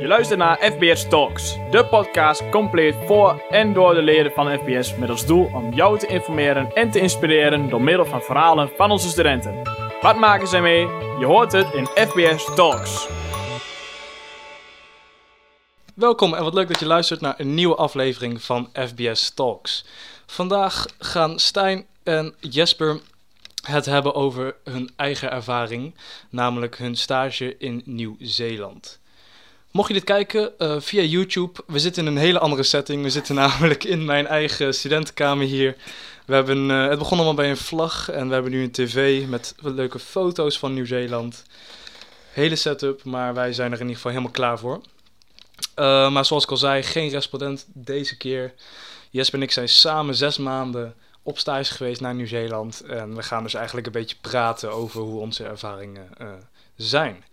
Je luistert naar FBS Talks, de podcast compleet voor en door de leden van FBS met als doel om jou te informeren en te inspireren door middel van verhalen van onze studenten. Wat maken zij mee? Je hoort het in FBS Talks. Welkom en wat leuk dat je luistert naar een nieuwe aflevering van FBS Talks. Vandaag gaan Stijn en Jesper het hebben over hun eigen ervaring, namelijk hun stage in Nieuw-Zeeland. Mocht je dit kijken uh, via YouTube, we zitten in een hele andere setting. We zitten namelijk in mijn eigen studentenkamer hier. We hebben, uh, het begon allemaal bij een vlag en we hebben nu een tv met leuke foto's van Nieuw-Zeeland. Hele setup, maar wij zijn er in ieder geval helemaal klaar voor. Uh, maar zoals ik al zei, geen respondent deze keer. Jesper en ik zijn samen zes maanden op stage geweest naar Nieuw-Zeeland. En we gaan dus eigenlijk een beetje praten over hoe onze ervaringen uh, zijn.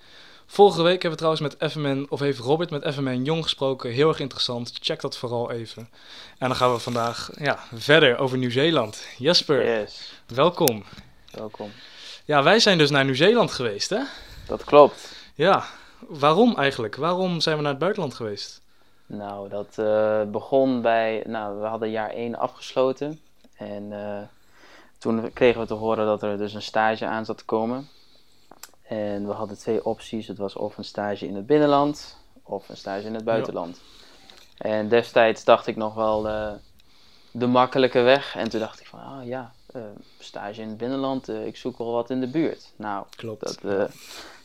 Vorige week hebben we trouwens met FMN, of heeft Robert met FMN Jong gesproken. Heel erg interessant. Check dat vooral even. En dan gaan we vandaag ja, verder over Nieuw-Zeeland. Jesper, Yes, welkom. welkom. Ja, wij zijn dus naar Nieuw-Zeeland geweest, hè? Dat klopt. Ja, waarom eigenlijk? Waarom zijn we naar het buitenland geweest? Nou, dat eh, begon bij, nou, we hadden jaar 1 afgesloten. En eh, toen kregen we te horen dat er dus een stage aan zat te komen. En we hadden twee opties. Het was of een stage in het binnenland of een stage in het buitenland. En destijds dacht ik nog wel eh, de makkelijke weg. En toen dacht ik van, ah ja, eh, stage in het binnenland, ik zoek wel wat in de buurt. Nou, Klopt. dat,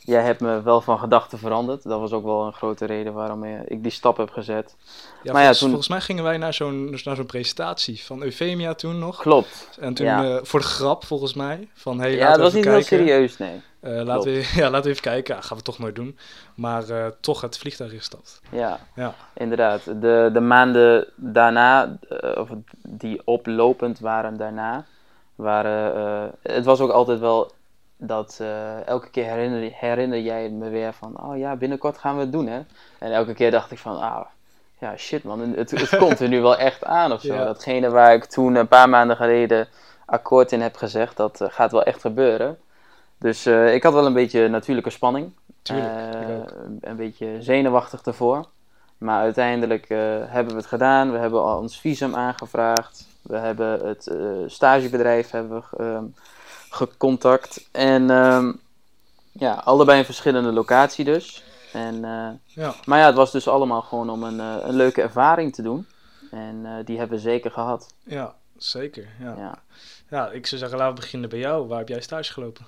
jij hebt me wel van gedachten veranderd. Dat was ook wel een grote reden waarom eh, ik die stap heb gezet. Ja, maar ja, volgens, toen- volgens mij gingen wij naar zo'n dus naar zo'n presentatie van Eufemia toen nog. Klopt. En toen Ja. eh, voor de grap volgens mij. Van hey, Ja, dat was niet heel kijken. serieus, nee. Eh, laten, we, ja, laten we even kijken. Ja, gaan we toch nooit doen. Maar eh, toch het vliegtuig ingestapt. Ja, Ja. inderdaad. De, de maanden daarna, of die oplopend waren daarna, waren. het was ook altijd wel dat eh, elke keer herinner, herinner jij me weer van, oh ja, binnenkort gaan we het doen, hè? En elke keer dacht ik van, ah, ja, shit man, het, het komt er nu wel echt aan of zo. Ja. Datgene waar ik toen een paar maanden geleden akkoord in heb gezegd, dat eh, gaat wel echt gebeuren. Dus eh, ik had wel een beetje natuurlijke spanning. Tuurlijk, een- beetje zenuwachtig ervoor. Maar uiteindelijk hebben we het gedaan. We hebben al ons visum aangevraagd. We hebben het stagebedrijf hebben we, ehm, gecontact. En ehm, ja, allebei een verschillende locatie dus. En, eh, Ja. maar ja, het was dus allemaal gewoon om een, eh, een leuke ervaring te doen. En eh, die hebben we zeker gehad. ja, zeker. Ja. Ja. ja, ik zou zeggen, laten we beginnen bij jou. Waar heb jij stage gelopen?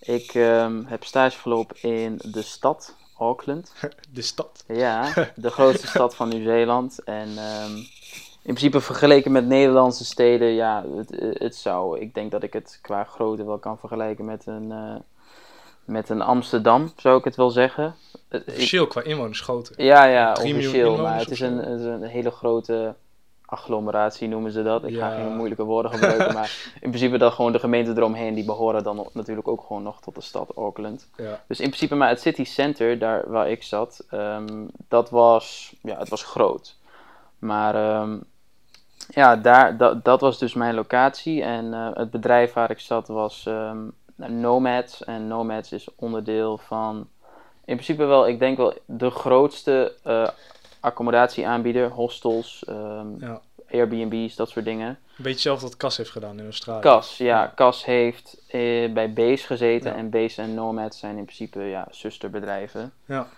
Ik ehm, heb stage gelopen in de stad Auckland. De stad. Ja, de grootste stad van Nieuw-Zeeland. En ehm, in principe vergeleken met Nederlandse steden, ja, het, het zou. Ik denk dat ik het qua grootte wel kan vergelijken met een, eh, met een Amsterdam, zou ik het wel zeggen. Ik- Officieel qua inwoners groter. ja, ja, officieel, maar het is een, zo? het is een hele grote agglomeratie noemen ze dat. Ik ga geen moeilijke woorden gebruiken, maar in principe dat gewoon de gemeenten eromheen, die behoren dan natuurlijk ook gewoon nog tot de stad Auckland. Ja. Dus in principe, maar het city center, daar waar ik zat, ehm, dat was, ja, het was groot. Maar ehm, ja, daar, dat, dat was dus mijn locatie. En eh, het bedrijf waar ik zat was ehm, Nomads. En Nomads is onderdeel van, in principe wel, ik denk wel de grootste eh, accommodatieaanbieder. Hostels, ehm, ja. Airbnb's, dat soort dingen. Een beetje zelf wat Cas heeft gedaan in Australië. Cas, ja. Cas heeft eh, bij Base gezeten. Ja. En Base en Nomads zijn in principe ja, zusterbedrijven. Ja.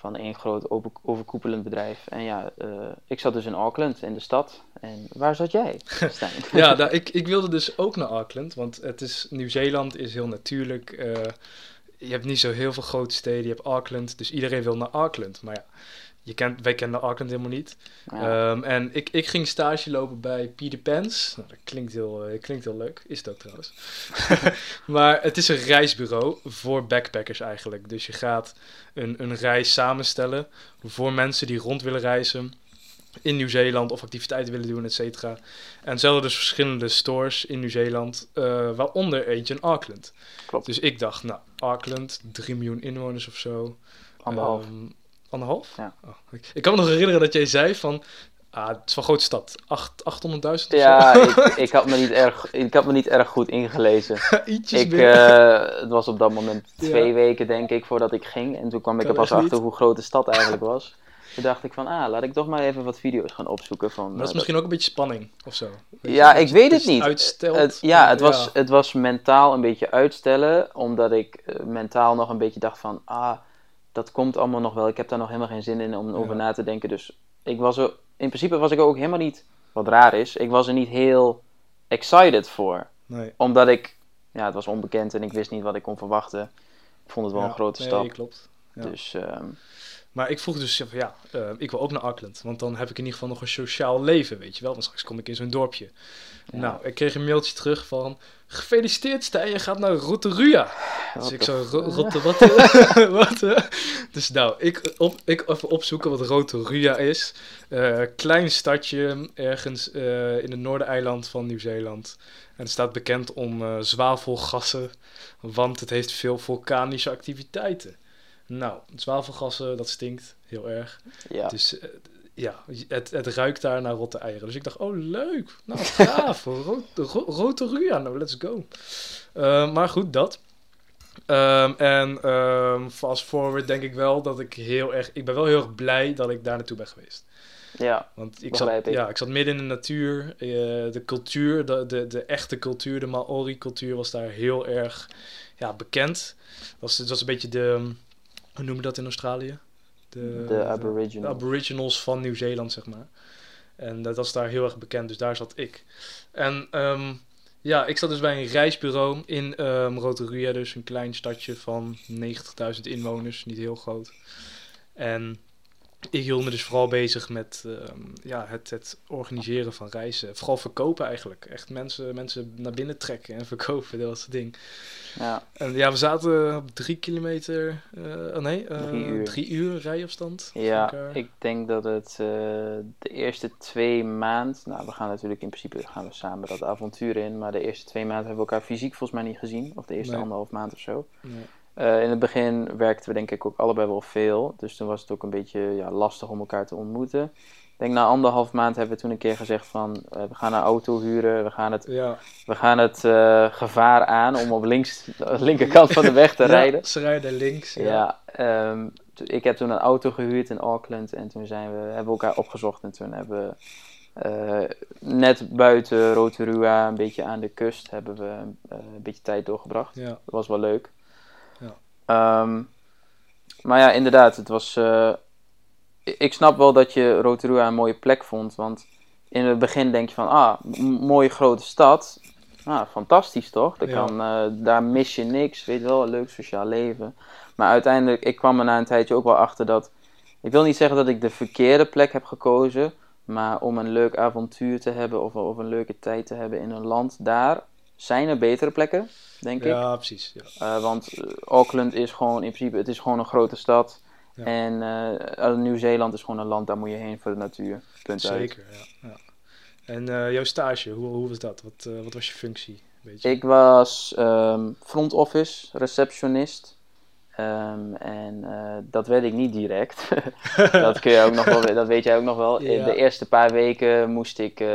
Van één groot over- overkoepelend bedrijf. En ja, eh, ik zat dus in Auckland, in de stad. En waar zat jij, Stijn? Ja, nou, ik, ik wilde dus ook naar Auckland, want het is, Nieuw-Zeeland is heel natuurlijk. eh, je hebt niet zo heel veel grote steden, je hebt Auckland, dus iedereen wil naar Auckland. Maar ja, je kent, wij kennen Auckland helemaal niet. Ja. Ehm, en ik, ik ging stage lopen bij Peter Pans. Nou, dat klinkt heel, eh, klinkt heel leuk, is het ook trouwens. maar het is een reisbureau voor backpackers eigenlijk. Dus je gaat een, een reis samenstellen voor mensen die rond willen reizen in Nieuw-Zeeland of activiteiten willen doen, et cetera. En ze hadden dus verschillende stores in Nieuw-Zeeland, eh, waaronder eentje in Auckland. Klopt. Dus ik dacht, nou, Auckland, 3 miljoen inwoners of zo. Anderhalf. Ehm, anderhalf? Ja. Oh, ik, ik kan me nog herinneren dat jij zei van, Ah, het is wel een grote stad. Acht- 800.000 of Ja, ik, ik, had me niet erg, ik had me niet erg goed ingelezen. Ietsjes Ik, eh, het was op dat moment Ja. twee weken, denk ik, voordat ik ging. En toen kwam ik er pas achter niet. hoe groot de stad eigenlijk was. Toen dacht ik van, ah, laat ik toch maar even wat video's gaan opzoeken. Van, maar dat is eh, misschien ook een beetje spanning of zo. Weet? Ja, ik weet het je niet. Uitstelt. Het, ja, het Ja. was, het was mentaal een beetje uitstellen, omdat ik eh, mentaal nog een beetje dacht van, ah, dat komt allemaal nog wel. Ik heb daar nog helemaal geen zin in om over na te denken. Dus ik was er, in principe was ik er ook helemaal niet, wat raar is, ik was er niet heel excited voor. Nee. Omdat ik, ja, het was onbekend en ik wist niet wat ik kon verwachten. Ik vond het wel Ja, een grote nee, stap. klopt. ja. Dus ehm, Maar ik vroeg dus van ja, eh, ik wil ook naar Auckland. Want dan heb ik in ieder geval nog een sociaal leven, weet je wel. Want straks kom ik in zo'n dorpje. Ja. Nou, ik kreeg een mailtje terug van... Gefeliciteerd Stijn, je gaat naar Rotorua. Dus ik zo, wat? eh? wat? eh? Dus nou, ik, op, ik even opzoeken wat Rotorua is. Klein stadje ergens in het noordereiland van Nieuw-Zeeland. En het staat bekend om zwavelgassen, want het heeft veel vulkanische activiteiten. Nou, zwavelgassen, dat stinkt heel erg. ja. Dus eh, ja, het, het ruikt daar naar rotte eieren. Dus ik dacht, oh leuk, nou gaaf, ro ro Rotorua, nou let's go. Eh, maar goed, dat. Ehm, en ehm, fast forward denk ik wel dat ik heel erg, ik ben wel heel erg blij dat ik daar naartoe ben geweest. ja, Want ik zat, ik. ja, ik zat midden in de natuur. eh, de cultuur, de, de, de echte cultuur, de Maori-cultuur was daar heel erg ja, bekend. Was, het was een beetje de, hoe noem je dat in Australië? De, de de aboriginal. aboriginals van Nieuw-Zeeland, zeg maar. En dat was daar heel erg bekend, dus daar zat ik. En ehm, ja, ik zat dus bij een reisbureau in ehm Rotorua, dus een klein stadje van 90.000 inwoners, niet heel groot. En ik hield me dus vooral bezig met ehm, ja, het, het organiseren van reizen. Vooral verkopen eigenlijk. Echt mensen, mensen naar binnen trekken en verkopen, dat was het ding. ja, En ja, we zaten op drie kilometer, eh, oh nee, eh, Drie uur. drie uur rijafstand. ja, ik denk dat het eh, de eerste twee maanden, nou we gaan natuurlijk in principe gaan we samen dat avontuur in, maar de eerste twee maanden hebben we elkaar fysiek volgens mij niet gezien, of de eerste Nee. anderhalf maand of zo. Nee. Eh, in het begin werkten we denk ik ook allebei wel veel. Dus toen was het ook een beetje ja, lastig om elkaar te ontmoeten. Ik denk na anderhalf maand hebben we toen een keer gezegd van... eh, we gaan een auto huren, we gaan het, Ja, we gaan het eh, gevaar aan om op links, de linkerkant van de weg te Ja, rijden. ze rijden links. Ja. Ehm, ik heb toen een auto gehuurd in Auckland en toen zijn we, hebben we elkaar opgezocht. En toen hebben we net buiten Rotorua, een beetje aan de kust, hebben we een beetje tijd doorgebracht. Ja. Dat was wel leuk. Ehm, maar ja, inderdaad, het was. eh, ik- snap wel dat je Rotorua een mooie plek vond. Want in het begin denk je van, ah, mooie grote stad. Ah, fantastisch toch? Ja. kan, eh, daar mis je niks, weet je wel, een leuk sociaal leven. Maar uiteindelijk, ik kwam er na een tijdje ook wel achter dat. Ik wil niet zeggen dat ik de verkeerde plek heb gekozen. Maar om een leuk avontuur te hebben of, of een leuke tijd te hebben in een land, daar zijn er betere plekken, denk ik. Ja, precies. Ja. Uh, want uh, Auckland is gewoon in principe, het is gewoon een grote stad. Ja. En uh, Nieuw-Zeeland is gewoon een land, daar moet je heen voor de natuur. Punt uit. Zeker, ja. ja. En uh, jouw stage, hoe, hoe was dat? Wat, wat was je functie? Weet je? Ik was um, front office, receptionist. Um, en uh, dat werd ik niet direct. dat, kun je ook nog wel, dat weet jij ook nog wel. Ja. De eerste paar weken moest ik, uh,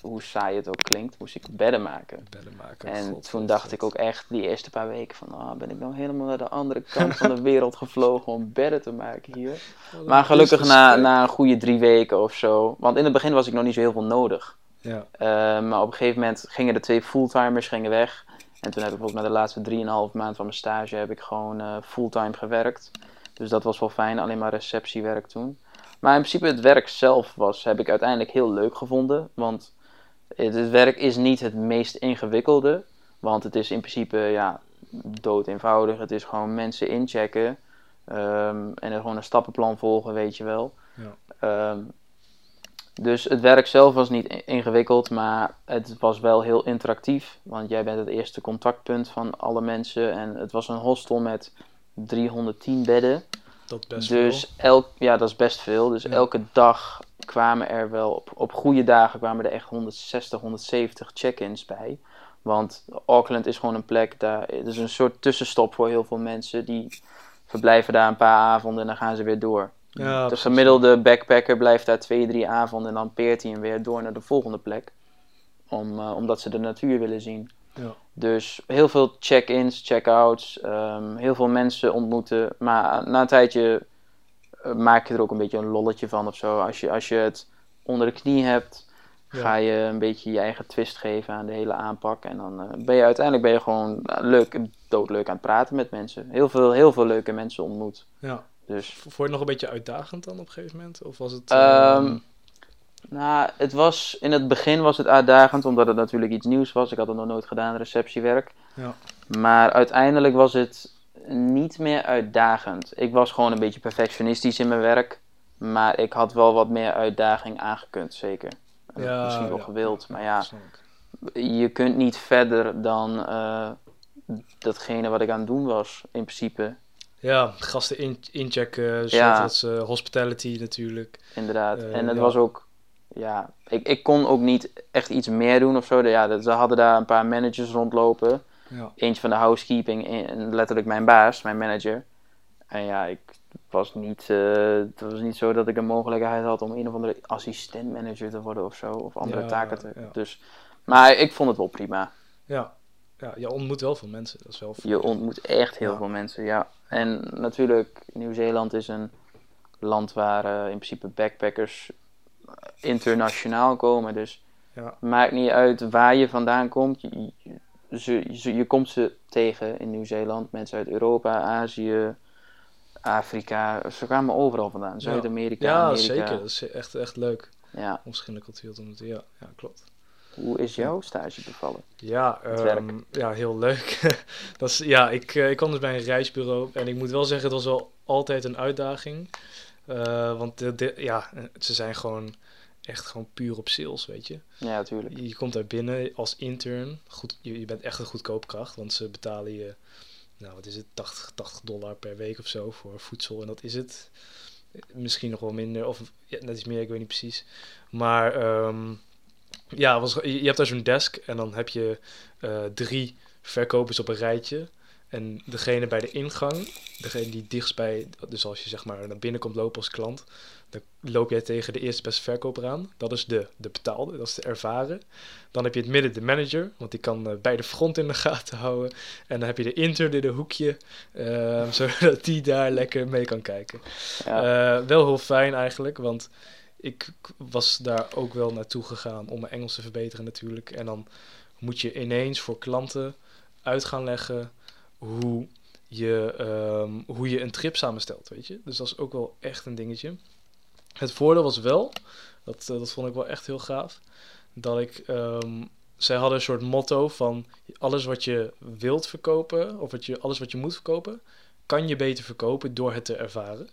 hoe saai het ook klinkt, moest ik bedden maken. Bedden maken. En God, toen God, dacht God. ik ook echt die eerste paar weken van, oh, ben ik nou helemaal naar de andere kant van de wereld gevlogen om bedden te maken hier. Maar gelukkig na, na een goede drie weken of zo, want in het begin was ik nog niet zo heel veel nodig. Ja, Uh, maar op een gegeven moment gingen de twee fulltimers gingen weg. En toen heb ik volgens mij de laatste 3,5 maand van mijn stage heb ik gewoon uh, fulltime gewerkt. Dus dat was wel fijn, alleen maar receptiewerk toen. Maar in principe het werk zelf was, heb ik uiteindelijk heel leuk gevonden. Want het, het werk is niet het meest ingewikkelde. Want het is in principe ja, dood eenvoudig. Het is gewoon mensen inchecken. Um, en er gewoon een stappenplan volgen, weet je wel. ja. Um, dus het werk zelf was niet ingewikkeld, maar het was wel heel interactief. Want jij bent het eerste contactpunt van alle mensen. En het was een hostel met 310 bedden. Dat best dus elk, ja, dat is best veel. Dus Ja. elke dag kwamen er wel, op, op goede dagen kwamen er echt 160, 170 check-ins bij. Want Auckland is gewoon een plek, daar, het is een soort tussenstop voor heel veel mensen. Die verblijven daar een paar avonden en dan gaan ze weer door. Ja, de precies. gemiddelde backpacker blijft daar twee, drie avonden en dan peert hij hem weer door naar de volgende plek. Om, eh, omdat ze de natuur willen zien. Ja. Dus heel veel check-ins, check-outs, ehm, heel veel mensen ontmoeten. Maar na een tijdje eh, maak je er ook een beetje een lolletje van of zo. Als je, als je het onder de knie hebt, Ja. ga je een beetje je eigen twist geven aan de hele aanpak. En dan eh, ben je uiteindelijk ben je gewoon leuk, doodleuk aan het praten met mensen. Heel veel, heel veel leuke mensen ontmoet. Ja. Dus Vond je het nog een beetje uitdagend dan op een gegeven moment? Of was het... Ehm, ehm, Nou, het was, in het begin was het uitdagend, omdat het natuurlijk iets nieuws was. Ik had het nog nooit gedaan, receptiewerk. Ja. Maar uiteindelijk was het niet meer uitdagend. Ik was gewoon een beetje perfectionistisch in mijn werk. Maar ik had wel wat meer uitdaging aangekund, zeker. Ja, Misschien wel ja. gewild, maar ja, je kunt niet verder dan eh, datgene wat ik aan het doen was, in principe. Ja, gasten in, inchecken, Ja. shuttles, eh, hospitality natuurlijk. Inderdaad. Eh, en het ja. was ook, ja, ik, ik kon ook niet echt iets meer doen of zo. Ja, ze hadden daar een paar managers rondlopen. Ja. Eentje van de housekeeping en letterlijk mijn baas, mijn manager. En ja, ik was niet, eh, het was niet zo dat ik een mogelijkheid had om een of andere assistent-manager te worden of zo. Of andere Ja, taken te. ja. Dus, maar ik vond het wel prima. Ja. Ja, je ontmoet wel veel mensen. Dat is wel Je ontmoet echt heel Ja. veel mensen, ja. En natuurlijk, Nieuw-Zeeland is een land waar eh, in principe backpackers internationaal komen. Dus Ja. maakt niet uit waar je vandaan komt. Je, je, ze- ze- je komt ze tegen in Nieuw-Zeeland. Mensen uit Europa, Azië, Afrika. Ze kwamen overal vandaan. Zuid-Amerika, Ja, Amerika. zeker. Dat is echt, echt leuk Ja. om verschillende culturen te ontmoeten. Ja, ja klopt. Hoe is jouw stage bevallen? Ja, ehm, ja heel leuk. dat is, ja, ik, eh, ik kwam dus bij een reisbureau en ik moet wel zeggen, het was wel altijd een uitdaging. Eh, want de, de- ja, ze zijn gewoon echt gewoon puur op sales, weet je. Ja, natuurlijk. Je komt daar binnen als intern. Goed, je, je bent echt een goedkoopkracht, want ze betalen je, nou wat is het, 80, 80 dollar per week of zo voor voedsel. En dat is het. Misschien nog wel minder, of ja, net iets meer, ik weet niet precies. Maar ehm, ja, was, je hebt daar zo'n desk en dan heb je eh, drie verkopers op een rijtje. En degene bij de ingang, degene die dichtst bij, dus als je zeg maar naar binnen komt lopen als klant, dan loop jij tegen de eerste beste verkoper aan. Dat is de, de betaalde, dat is de ervaren. Dan heb je het midden de manager, want die kan eh, beide front in de gaten houden. En dan heb je de intern in een hoekje, ehm, zodat die daar lekker mee kan kijken. Ja. Eh, wel heel fijn eigenlijk, want ik was daar ook wel naartoe gegaan om mijn Engels te verbeteren natuurlijk. En dan moet je ineens voor klanten uit gaan leggen hoe je, ehm, hoe je een trip samenstelt, weet je. Dus dat is ook wel echt een dingetje. Het voordeel was wel, dat, eh, dat vond ik wel echt heel gaaf, dat ik... ehm, zij hadden een soort motto van alles wat je wilt verkopen, of wat je, alles wat je moet verkopen, kan je beter verkopen door het te ervaren.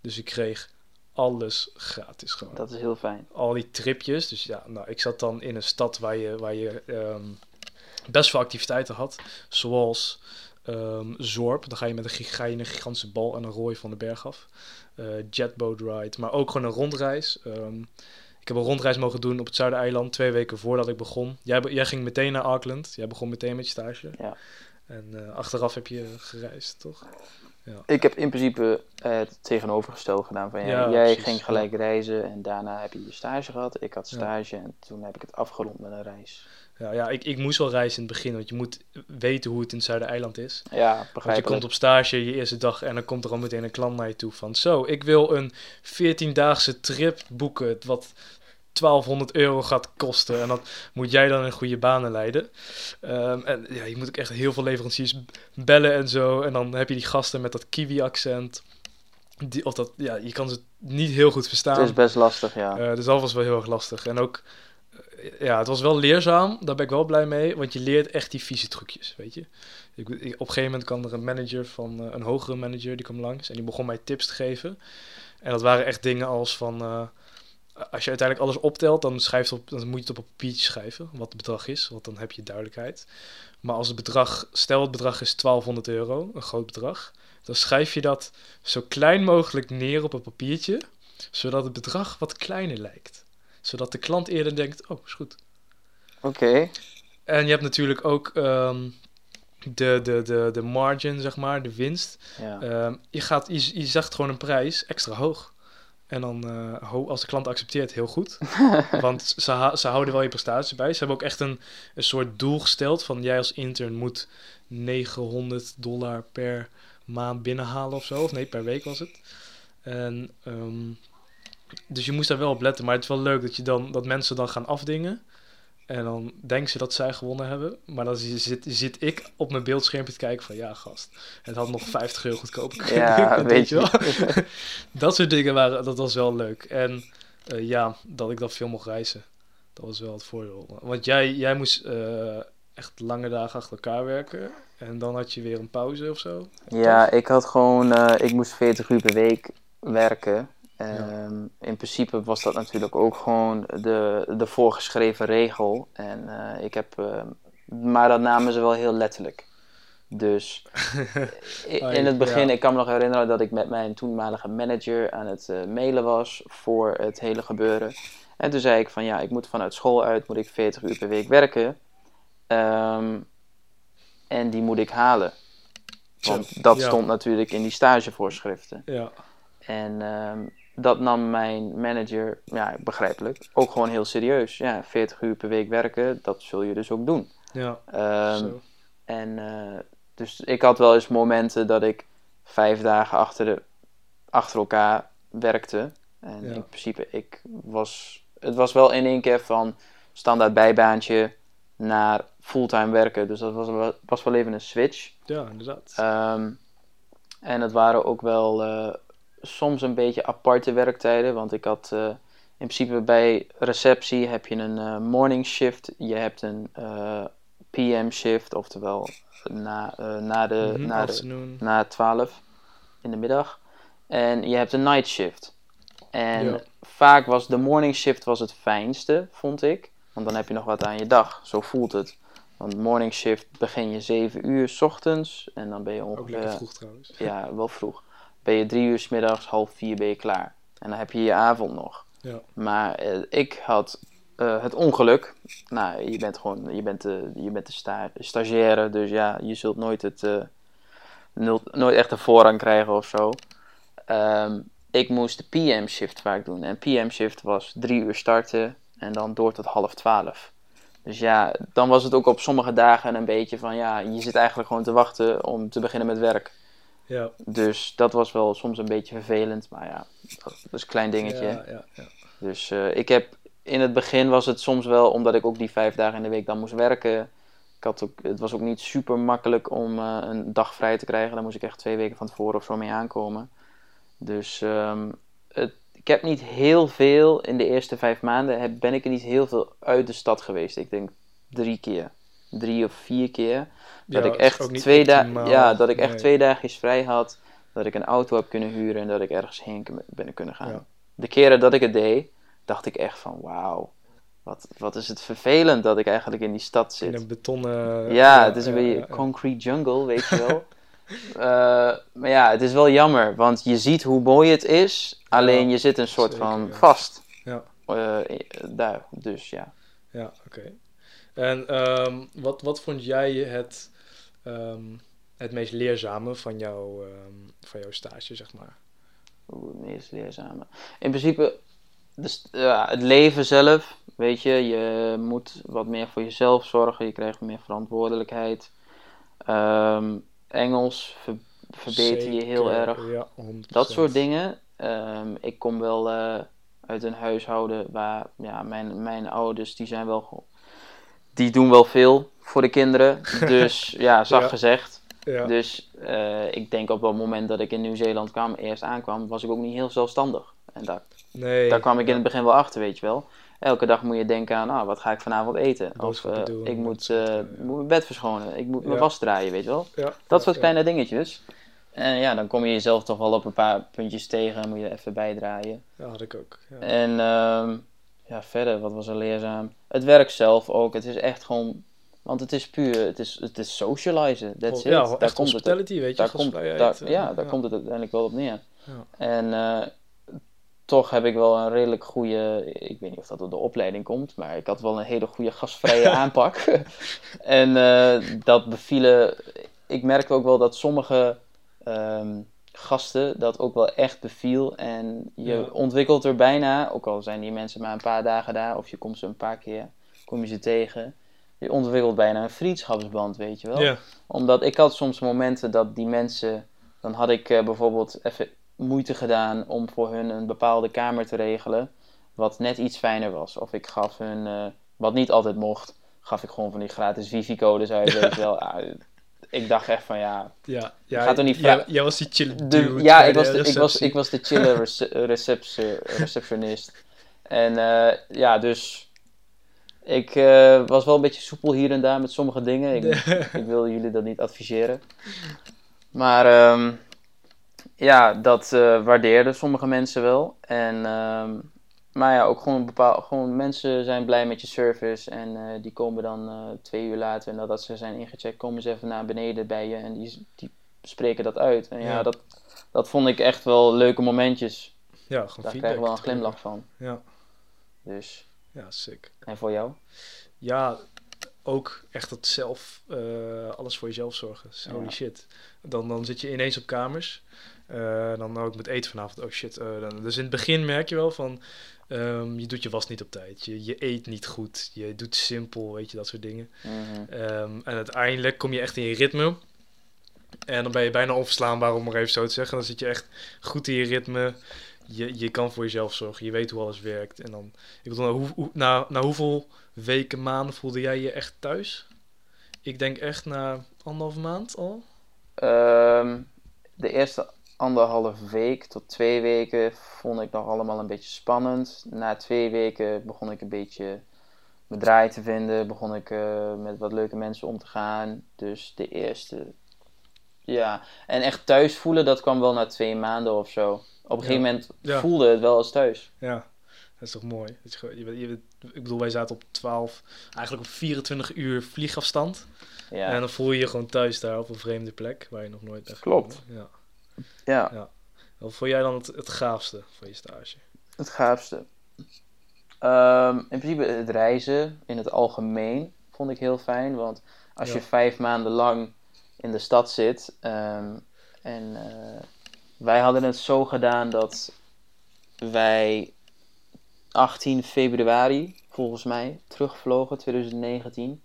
Dus ik kreeg alles gratis gewoon. Dat is heel fijn. Al die tripjes. Dus ja, nou, ik zat dan in een stad waar je, waar je ehm, best veel activiteiten had. Zoals ehm, Zorp. Dan ga je met een, ga je in een gigantische bal en een rooi van de berg af. Eh, jetboat ride. Maar ook gewoon een rondreis. Ehm, ik heb een rondreis mogen doen op het Zuidereiland. Twee weken voordat ik begon. Jij, jij ging meteen naar Auckland. Jij begon meteen met je stage. Ja. En eh, achteraf heb je gereisd, toch? Ik heb in principe het tegenovergestelde gedaan van jij. Ja, jij precies, ging gelijk reizen en daarna heb je je stage gehad. Ik had Ja. stage en toen heb ik het afgerond met een reis. Ja, ja ik, ik moest wel reizen in het begin. Want je moet weten hoe het in het Zuidereiland is. Ja, Want je komt op stage je eerste dag en dan komt er al meteen een klant naar je toe van... Zo, ik wil een 14-daagse trip boeken wat 1200 euro gaat kosten. En dat moet jij dan in goede banen leiden. Ehm, en ja, je moet ook echt heel veel leveranciers bellen en zo. En dan heb je die gasten met dat kiwi-accent. Die, of dat, ja, je kan ze niet heel goed verstaan. Het is best lastig, ja. Eh, dus dat was wel heel erg lastig. En ook, eh, ja, het was wel leerzaam. Daar ben ik wel blij mee. Want je leert echt die vieze trucjes, weet je. Ik, ik- op een gegeven moment kwam er een manager van, eh, een hogere manager, die kwam langs. En die begon mij tips te geven. En dat waren echt dingen als van, als je uiteindelijk alles optelt, dan, schrijf je het op, dan moet je het op een papiertje schrijven, wat het bedrag is. Want dan heb je duidelijkheid. Maar als het bedrag, stel het bedrag is 1200 euro, een groot bedrag. Dan schrijf je dat zo klein mogelijk neer op een papiertje zodat het bedrag wat kleiner lijkt. Zodat de klant eerder denkt, oh, is goed. Oké. En je hebt natuurlijk ook, ehm, de, de, de, de margin, zeg maar, de winst. Ja. Ehm, je, gaat, je, je zegt gewoon een prijs extra hoog. En dan, eh, als de klant accepteert, heel goed. Want ze, ze houden wel je prestaties bij. Ze hebben ook echt een, een soort doel gesteld van jij als intern moet 900 dollar per maand binnenhalen of zo. Of nee, per week was het. En, ehm, dus je moest daar wel op letten. Maar het is wel leuk dat, je dan, dat mensen dan gaan afdingen. En dan denken ze dat zij gewonnen hebben. Maar dan zi- zit, zit ik op mijn beeldschermpje te kijken van... Ja, gast, het had nog 50 euro goedkoper kunnen. Ja, weet je. wel. dat soort dingen waren... Dat was wel leuk. En eh, ja, dat ik dat veel mocht reizen. Dat was wel het voordeel. Want jij, jij moest eh, echt lange dagen achter elkaar werken. En dan had je weer een pauze of zo. Ja, ik had gewoon, eh, ik moest 40 uur per week werken. Ja. Ehm, In principe was dat natuurlijk ook gewoon de, de voorgeschreven regel. En eh, ik heb, eh, maar dat namen ze wel heel letterlijk. Dus in het begin, ja. ik kan me nog herinneren dat ik met mijn toenmalige manager aan het eh, mailen was voor het hele gebeuren. En toen zei ik van ja, ik moet vanuit school uit, moet ik 40 uur per week werken. Ehm, en die moet ik halen. Want dat ja. stond natuurlijk in die stagevoorschriften. Ja, En ehm, dat nam mijn manager, ja, begrijpelijk, ook gewoon heel serieus. Ja, 40 uur per week werken, dat zul je dus ook doen. ja. Zo. en eh, dus ik had wel eens momenten dat ik vijf dagen achter, de, achter elkaar werkte. En Ja. in principe, ik was, het was wel in één keer van standaard bijbaantje naar fulltime werken. Dus dat was wel, was wel even een switch. Ja, inderdaad. Ehm, en het waren ook wel eh, soms een beetje aparte werktijden. Want ik had eh, in principe bij receptie heb je een eh, morning shift. Je hebt een eh, PM shift, oftewel na, na, de, Mhm, na, de, na 12 in de middag. En je hebt een night shift. En Ja. vaak was de morning shift was het fijnste, vond ik. Want dan heb je nog wat aan je dag. Zo voelt het. Want morning shift begin je 7 uur 's ochtends. En dan ben je Ook ongeveer... lekker vroeg trouwens. Ja, wel vroeg. Ben je drie uur 's middags, half vier ben je klaar. En dan heb je je avond nog. Ja. Maar eh, ik had eh, het ongeluk. Nou, je bent gewoon, je bent de, je bent de sta stagiaire, dus ja, je zult nooit het, eh, nul, nooit echt een voorrang krijgen of zo. Ehm, ik moest de PM shift vaak doen. En PM shift was drie uur starten en dan door tot half twaalf. Dus ja, dan was het ook op sommige dagen een beetje van ja, je zit eigenlijk gewoon te wachten om te beginnen met werk. Ja, Dus dat was wel soms een beetje vervelend, maar ja, dat is een klein dingetje. ja, ja, ja. Dus eh, ik heb in het begin was het soms wel, omdat ik ook die vijf dagen in de week dan moest werken. Ik had ook, het was ook niet super makkelijk om eh, een dag vrij te krijgen. Daar moest ik echt twee weken van tevoren of zo mee aankomen. Dus ehm, het, ik heb niet heel veel in de eerste vijf maanden, heb, ben ik er niet heel veel uit de stad geweest. Ik denk drie keer, drie of vier keer. Dat Ja, ik echt twee dagen, optimaal. ja, dat ik echt Nee. twee dagjes vrij had. Dat ik een auto heb kunnen huren en dat ik ergens heen ben kunnen gaan. Ja. De keren dat ik het deed, dacht ik echt van wauw. Wat, wat is het vervelend dat ik eigenlijk in die stad In zit. een betonnen... Ja, het is een beetje concrete jungle, weet je wel. Eh, maar ja, het is wel jammer, want je ziet hoe mooi het is, alleen je zit een soort zeker, van ja. vast. Ja. Eh, daar, dus ja. Ja, oké. En ehm, wat, wat vond jij het, ehm, het meest leerzame van, jouw ehm, van jouw stage, zeg maar? Oeh, het meest leerzame. In principe, dus, ja, het leven zelf, weet je, je moet wat meer voor jezelf zorgen, je krijgt meer verantwoordelijkheid. Ehm, Engels ver- verbeter je heel erg. Ja, 100%. Dat soort dingen. Ik kom wel eh, uit een huishouden waar ja, mijn, mijn ouders die zijn wel die doen wel veel voor de kinderen. Dus ja, zacht Ja. gezegd. Ja, Dus eh, ik denk op het moment dat ik in Nieuw-Zeeland kwam, eerst aankwam, was ik ook niet heel zelfstandig. En daar, nee. daar kwam ik in het begin wel achter, weet je wel. Elke dag moet je denken aan, ah, wat ga ik vanavond eten? Of eh, doen, ik moet, eh, moet mijn bed verschonen, ik moet mijn Ja. was draaien, weet je wel. Dat soort kleine dingetjes. En ja, dan kom je jezelf toch wel op een paar puntjes tegen en moet je even bijdraaien. Ja, had ik ook. En ehm, ja, verder, wat was er leerzaam? Het werk zelf ook. Het is echt gewoon, want het is puur, het is, het is socializen. That's it. ja, daar echt komt het, weet je. daar komt, gastvrijheid, daar, eh, ja, daar komt het uiteindelijk wel op neer. Ja. En eh, toch heb ik wel een redelijk goede, ik weet niet of dat door de opleiding komt, maar ik had wel een hele goede gastvrije aanpak. en eh, dat bevielen, ik merkte ook wel dat sommige ehm, gasten dat ook wel echt beviel. En je Ja. ontwikkelt er bijna, ook al zijn die mensen maar een paar dagen daar, of je komt ze een paar keer, kom je ze tegen. Je ontwikkelt bijna een vriendschapsband, weet je wel Ja, omdat ik had soms momenten dat die mensen, dan had ik eh, bijvoorbeeld even moeite gedaan om voor hun een bepaalde kamer te regelen, wat net iets fijner was. Of ik gaf hun, eh, wat niet altijd mocht, gaf ik gewoon van die gratis wifi-codes uit, weet je wel. Ja, ik dacht echt van ja, ja. ja Gaat er niet jij, jij was die chille de, dude ja, ik was, de, ik, was, ik was de chille rece- receptie- receptionist. En eh, ja, dus ik eh, was wel een beetje soepel hier en daar met sommige dingen. Ik, ik wil jullie dat niet adviseren. Maar ehm, ja, dat eh, waardeerden sommige mensen wel. En, ehm, maar ja, ook gewoon, bepaal, gewoon mensen zijn blij met je service. En eh, die komen dan eh, twee uur later, en nadat ze zijn ingecheckt, komen ze even naar beneden bij je. En die, die spreken dat uit. En ja, Ja. Dat, dat vond ik echt wel leuke momentjes. Ja, gewoon Daar krijg ik wel een glimlach van. Ja, Dus, ja, sick. en voor jou? Ja, ook echt dat zelf, eh, alles voor jezelf zorgen. Dus Holy Ja. shit. Dan, dan zit je ineens op kamers. Eh, dan ook met eten vanavond. Oh shit. dan, dus in het begin merk je wel van, ehm, je doet je was niet op tijd. Je, je eet niet goed. Je doet simpel, weet je, dat soort dingen. Mhm. Ehm, en uiteindelijk kom je echt in je ritme. En dan ben je bijna onverslaanbaar, om maar even zo te zeggen. Dan zit je echt goed in je ritme. Je, je kan voor jezelf zorgen. Je weet hoe alles werkt. En dan, ik bedoel, hoe, hoe, na, na hoeveel weken, maanden voelde jij je echt thuis? Ik denk echt na anderhalve maand al. Ehm, de eerste anderhalf week tot twee weken vond ik nog allemaal een beetje spannend. Na twee weken begon ik een beetje mijn draai te vinden. Begon ik eh, met wat leuke mensen om te gaan. Dus de eerste. Ja, en echt thuis voelen, dat kwam wel na twee maanden of zo. Op een gegeven moment Ja. voelde het wel als thuis. Ja, dat is toch mooi. Dat je, ik bedoel, wij zaten op 12, eigenlijk op 24 uur vliegafstand. Ja, En dan voel je je gewoon thuis daar op een vreemde plek waar je nog nooit bent Klopt. gekomen. Ja. ja. Wat vond jij dan het, het gaafste van je stage? Het gaafste. Ehm, in principe het reizen in het algemeen vond ik heel fijn. Want als Ja. je vijf maanden lang in de stad zit. ehm, en eh, wij hadden het zo gedaan dat wij 18 februari, volgens mij, terugvlogen, 2019.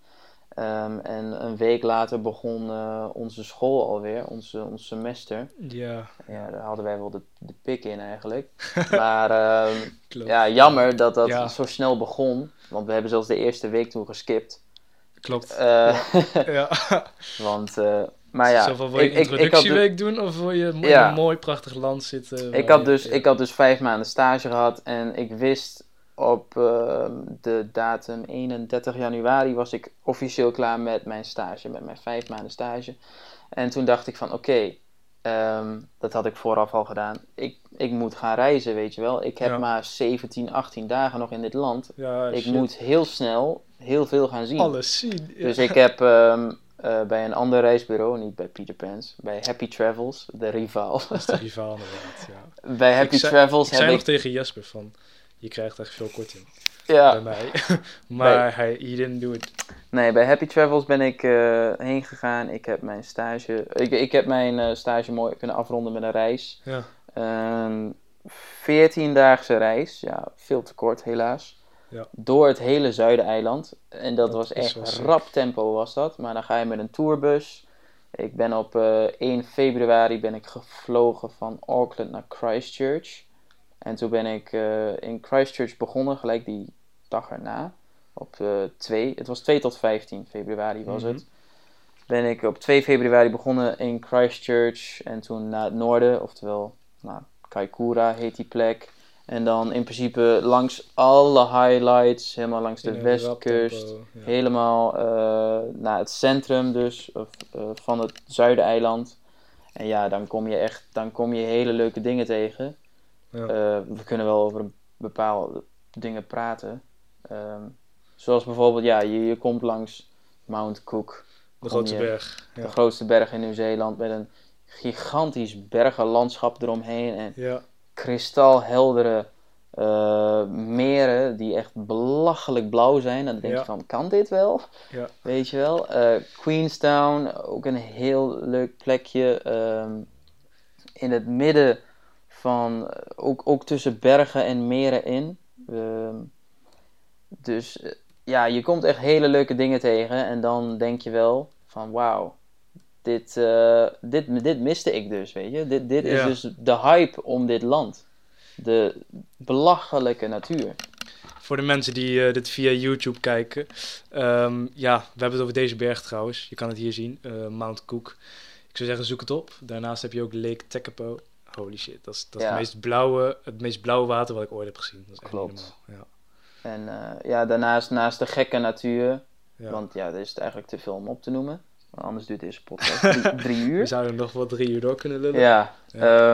Ehm, en een week later begon eh, onze school alweer, onze, ons semester. Ja, Ja, daar hadden wij wel de, de pik in eigenlijk. Maar ehm, ja, jammer dat dat Ja. zo snel begon. Want we hebben zelfs de eerste week toen geskipt. Klopt. Eh, ja. want, eh, maar ja, Zo van, wil je ik, een ik, ik, had, introductieweek doen of wil je in Ja. een mooi prachtig land zitten? ik, had dus, ik had dus vijf maanden stage gehad. En ik wist op ehm, de datum 31 januari was ik officieel klaar met mijn stage. Met mijn vijf maanden stage. En toen dacht ik van oké, ehm, dat had ik vooraf al gedaan. Ik, ik moet gaan reizen, weet je wel. Ik heb Ja. maar 17, 18 dagen nog in dit land. Ja, ik shit. moet heel snel heel veel gaan zien. alles zien. Ja. Dus ik heb ehm, eh, bij een ander reisbureau, niet bij Peter Pan's, bij Happy Travels, de rivaal. Dat is de rivaal inderdaad, ja. bij Happy Ik zei- Travels Ik heb zei ik... nog tegen Jesper van, je krijgt echt veel korting ja, bij mij. maar hij, he didn't do it. nee, bij Happy Travels ben ik eh, heen gegaan. Ik heb mijn stage, ik, ik heb mijn eh, stage mooi kunnen afronden met een reis. Ja, Een 14-daagse reis, ja, veel te kort helaas. Ja. Door het hele Zuideiland. En dat, Dat was echt rap tempo was dat. Maar dan ga je met een tourbus. Ik ben op eh 1 februari ben ik gevlogen van Auckland naar Christchurch. En toen ben ik eh, in Christchurch begonnen, gelijk die dag erna. Op eh 2, het was 2 tot 15 februari was Mhm. het. Ben ik op 2 februari begonnen in Christchurch. En toen naar het noorden, oftewel nou, Kaikoura heet die plek. En dan in principe langs alle highlights, helemaal langs de westkust. tempo, ja. Helemaal eh, naar het centrum dus, of, eh, van het Zuideiland. En ja, dan kom je echt, dan kom je hele leuke dingen tegen. Ja. Eh, we kunnen wel over bepaalde dingen praten. Ehm, zoals bijvoorbeeld, ja, je, je komt langs Mount Cook, de grootste je- berg. de grootste berg in Nieuw-Zeeland, met een gigantisch bergenlandschap eromheen. En ja. kristalheldere eh, meren die echt belachelijk blauw zijn. Dan denk Ja. je van, kan dit wel? Ja. Weet je wel? Eh, Queenstown, ook een heel leuk plekje. ehm, in het midden van, eh, ook, ook tussen bergen en meren in. Ehm, dus eh, ja, je komt echt hele leuke dingen tegen. En dan denk je wel van, wauw. Dit, eh, dit, dit miste ik dus, weet je. Dit, dit is Ja. dus de hype om dit land. De belachelijke natuur. Voor de mensen die dit via YouTube kijken. ehm, ja, we hebben het over deze berg trouwens. Je kan het hier zien. Mount Cook. Ik zou zeggen, zoek het op. Daarnaast heb je ook Lake Tekapo. Holy shit, dat is, dat is Ja. het, meest blauwe, het meest blauwe water wat ik ooit heb gezien. Dat is echt Klopt. normaal. En eh, ja, daarnaast, naast de gekke natuur, Ja. Ja. want ja, er is het eigenlijk te veel om op te noemen. Want anders duurt deze podcast drie, drie We uur. zouden nog wel drie uur door kunnen lullen. Ja, Ja.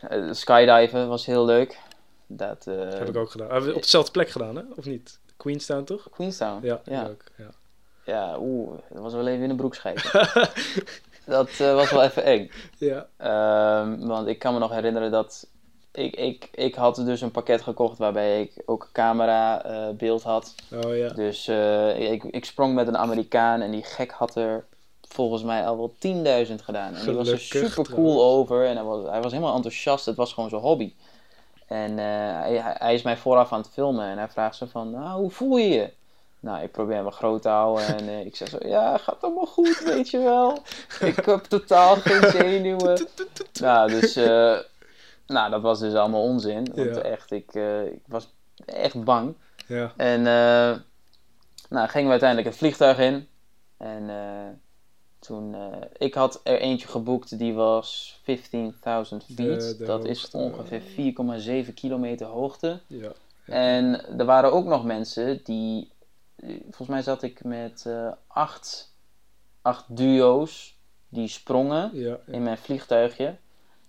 eh, skydiven was heel leuk. Dat, eh, heb ik ook gedaan. Hebben we op dezelfde plek gedaan, hè? Of niet? Queenstown toch? Queenstown. Ja, ja. ook. Ja. Ja, oeh, dat was wel even in de broek. dat eh, was wel even eng. ja. Ehm, want ik kan me nog herinneren dat ik, ik, ik had dus een pakket gekocht waarbij ik ook camera eh, beeld had. Oh ja. Dus eh, ik, ik sprong met een Amerikaan en die gek had er volgens mij al wel 10.000 gedaan. En die was er Gelukkig super cool over en hij was, hij was helemaal enthousiast. Het was gewoon zijn hobby. En hij, hij- hij is mij vooraf aan het filmen en hij vraagt zo van, nou, hoe voel je je? Nou, ik probeer wat groot te houden en eh, ik zeg zo, ja, gaat allemaal goed, weet je wel. Ik heb totaal geen zenuwen. Nou, dus, eh, nou, dat was dus allemaal onzin. Want Ja. echt, ik, eh, ik was echt bang. Ja. En nou, gingen we uiteindelijk het vliegtuig in. En toen, ik had er eentje geboekt die was 15.000 feet. Dat is ongeveer 4,7 kilometer hoogte. Ja. En er waren ook nog mensen die, volgens mij zat ik met uh, acht, acht duo's die sprongen Ja, ja. in mijn vliegtuigje.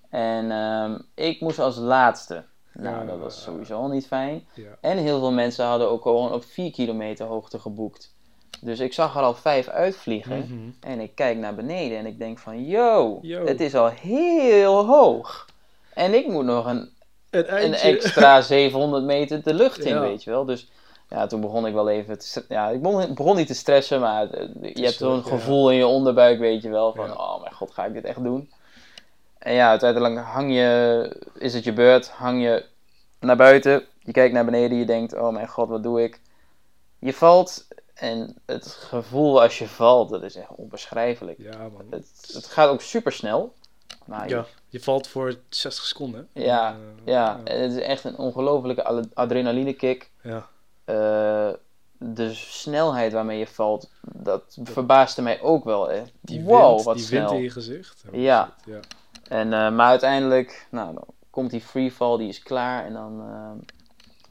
En um, ik moest als laatste. Nou, dat was sowieso al niet fijn. En heel veel mensen hadden ook gewoon op 4 kilometer hoogte geboekt. Dus ik zag er al vijf uitvliegen. Mhm. En ik kijk naar beneden en ik denk van, yo, Yo. het is al heel hoog. En ik moet nog een, Een extra 700 meter de lucht in, Ja. weet je wel. Dus ja, toen begon ik wel even te, ja, ik begon, begon niet te stressen, maar eh, je hebt zo'n ja. gevoel in je onderbuik, weet je wel, van, Ja. oh mijn god, ga ik dit echt doen? En ja, uiteindelijk hang je, is het je beurt, hang je naar buiten, je kijkt naar beneden, je denkt, oh mijn god, wat doe ik? Je valt en het gevoel als je valt, dat is echt onbeschrijfelijk. Ja, man. Het, het gaat ook super snel. Maar Ja, je valt voor 60 seconden. Ja, Eh, ja, het is echt een ongelofelijke ad- adrenaline kick. ja. Eh, de snelheid waarmee je valt, dat verbaasde mij ook wel. Hè. Die wow, wind, wat die snel. wind in je gezicht. Oh, Ja. shit, ja. En, eh, maar uiteindelijk, nou, dan komt die freefall, die is klaar. En dan eh,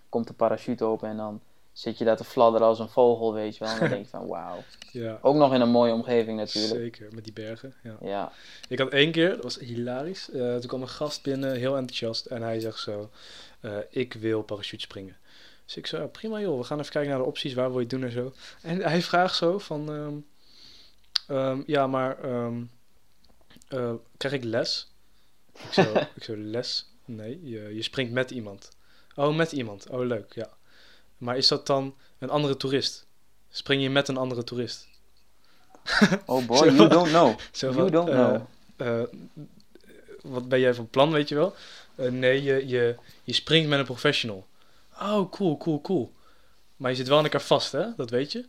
komt de parachute open en dan zit je daar te fladderen als een vogel, weet je wel. En dan denk je van, wauw. ja. Ook nog in een mooie omgeving natuurlijk. Zeker, met die bergen. Ja. Ja, Ik had één keer, dat was hilarisch. toen kwam een gast binnen, heel enthousiast. En hij zegt zo, ik wil parachute springen. Dus ik zo, ja, prima joh, we gaan even kijken naar de opties, waar wil je het doen en zo. En hij vraagt zo van, ehm, ehm, ja maar, ehm, eh, krijg ik les? Ik zo, ik zo, les? Nee, je, je springt met iemand. Oh, met iemand. Oh, leuk, ja. Maar is dat dan een andere toerist? Spring je met een andere toerist? oh boy, you don't know. You van, don't eh, know. eh, wat ben jij van plan, weet je wel? Nee, je, je, je springt met een professional. Oh, cool, cool, cool. Maar je zit wel aan elkaar vast, hè? Dat weet je?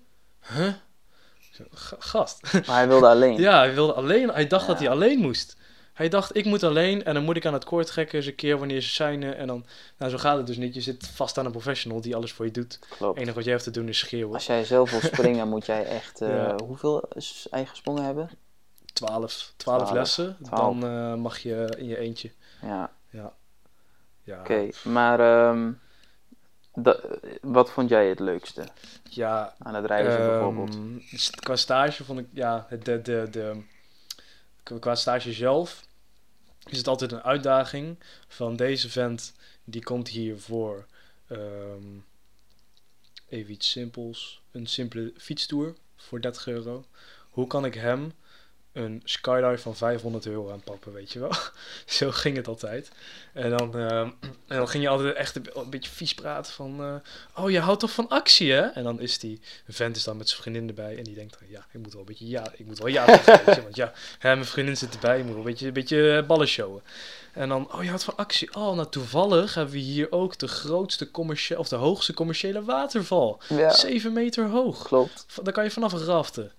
Huh? Ik zo, "Ga- Gast. Maar hij wilde alleen. ja, hij wilde alleen. Hij dacht dat Ja. hij alleen moest. Hij dacht, ik moet alleen en dan moet ik aan het koord trekken eens een keer wanneer ze shinen. En dan, nou zo gaat het dus niet. Je zit vast aan een professional die alles voor je doet. Het Klopt. enige wat jij hebt te doen is schreeuwen. Als jij zelf wil springen, moet jij echt Ja. hoeveel eigen sprongen hebben? 12, 12 Twaalf. lessen. Twaalf. Dan eh, mag je in je eentje. Ja, Ja, oké. Maar ehm, da- wat vond jij het leukste ja aan het reizen bijvoorbeeld? Ehm, qua stage vond ik, ja, de, de, de, qua- qua stage zelf is het altijd een uitdaging van deze vent, die komt hier voor ehm, even iets simpels, een simpele fietstoer voor 30 euro. Hoe kan ik hem een skydive van 500 euro aan pappen, weet je wel. Zo ging het altijd. En dan, ehm, en dan ging je altijd echt een, een beetje vies praten van... eh, oh, je houdt toch van actie, hè? En dan is die vent is dan met zijn vriendin erbij en die denkt... dan, ja, ik moet wel een beetje ja, ik moet wel ja zeggen, weet je, Want ja, hè, mijn vriendin zit erbij, ik moet wel een beetje, een beetje eh, ballen showen. En dan, oh, je houdt van actie. Oh, nou toevallig hebben we hier ook de grootste commerciële... of de hoogste commerciële waterval. Ja, 7 meter hoog. klopt. Daar kan je vanaf raften.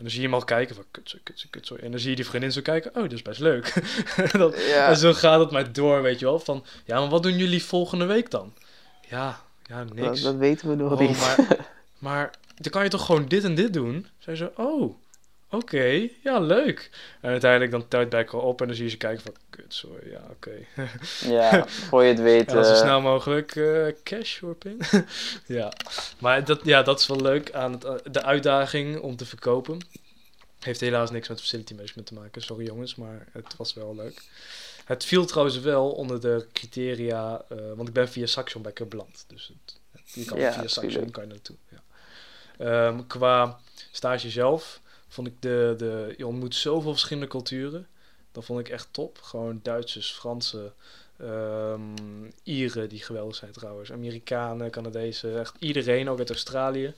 En dan zie je hem al kijken van kutzo, kutzo, kutzo. En dan zie je die vriendin zo kijken. Oh, dat is best leuk. dat, Ja. En zo gaat het maar door, weet je wel. Van, ja, maar wat doen jullie volgende week dan? Ja, ja, Dat, niks. dat weten we nog Oh, niet. maar, maar dan kan je toch gewoon dit en dit doen? Zij zo, oh, oké, ja, leuk. En uiteindelijk dan tuit bij elkaar op en dan zie je ze kijken van, kut, sorry, ja, oké. ja, voor je het weet. Ja, zo eh, snel mogelijk eh, cash pin. ja, maar dat, ja, dat is wel leuk aan het, eh, de uitdaging om te verkopen. Heeft helaas niks met facility management te maken, sorry jongens, maar het was wel leuk. Het viel trouwens wel onder de criteria, want ik ben via Saxion bij beland. Dus het, je kan Ja, via Saxion tuurlijk. kan je naartoe. Ja. Ehm, qua stage zelf vond ik de, de, je ontmoet zoveel verschillende culturen. Dat vond ik echt top. Gewoon Duitsers, Fransen, ehm, Ieren die geweldig zijn trouwens. Amerikanen, Canadezen, echt iedereen, ook uit Australië.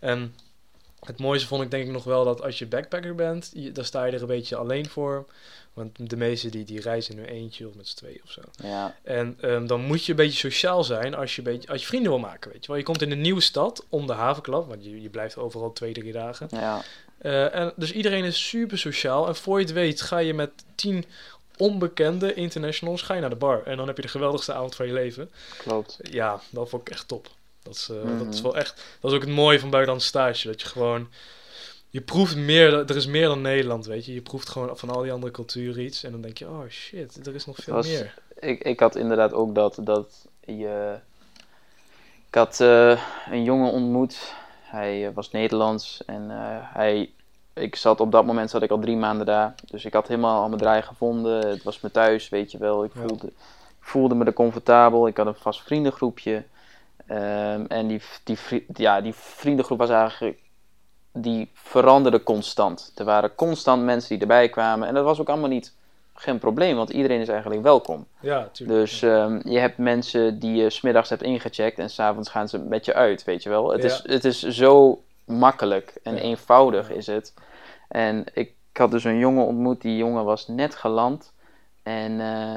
En het mooiste vond ik denk ik nog wel dat als je backpacker bent, je, dan sta je er een beetje alleen voor. Want de meesten die, die reizen in hun eentje of met z'n tweeën of zo. Ja, En ehm, dan moet je een beetje sociaal zijn als je, beetje, als je vrienden wil maken, weet je wel. Je komt in een nieuwe stad om de havenklap, want je, je blijft overal twee, drie dagen. ja, Eh, en dus iedereen is super sociaal. En voor je het weet ga je met tien onbekende internationals ga je naar de bar. En dan heb je de geweldigste avond van je leven. klopt. Ja, dat vond ik echt top. Dat is, eh, Mhm. dat is wel echt... Dat is ook het mooie van buitenlandse stage. Dat je gewoon... Je proeft meer... Er is meer dan Nederland, weet je. Je proeft gewoon van al die andere culturen iets. En dan denk je, oh shit, er is nog veel was- meer. Ik, ik had inderdaad ook dat, dat je... Ik had eh, een jongen ontmoet. Hij eh, was Nederlands en eh, hij... Ik zat op dat moment zat ik al drie maanden daar. Dus ik had helemaal al mijn draai gevonden. Het was me thuis, weet je wel. Ik Ja. voelde, voelde me er comfortabel. Ik had een vast vriendengroepje. Ehm, en die, die, ja, die vriendengroep was eigenlijk... Die veranderde constant. Er waren constant mensen die erbij kwamen. En dat was ook allemaal niet geen probleem, want iedereen is eigenlijk welkom. Ja, tuurlijk. Dus ehm, je hebt mensen die je smiddags hebt ingecheckt en s'avonds gaan ze met je uit, weet je wel. Het, Ja. is, het is zo makkelijk en Ja. eenvoudig is het. En ik, ik had dus een jongen ontmoet, die jongen was net geland. En eh,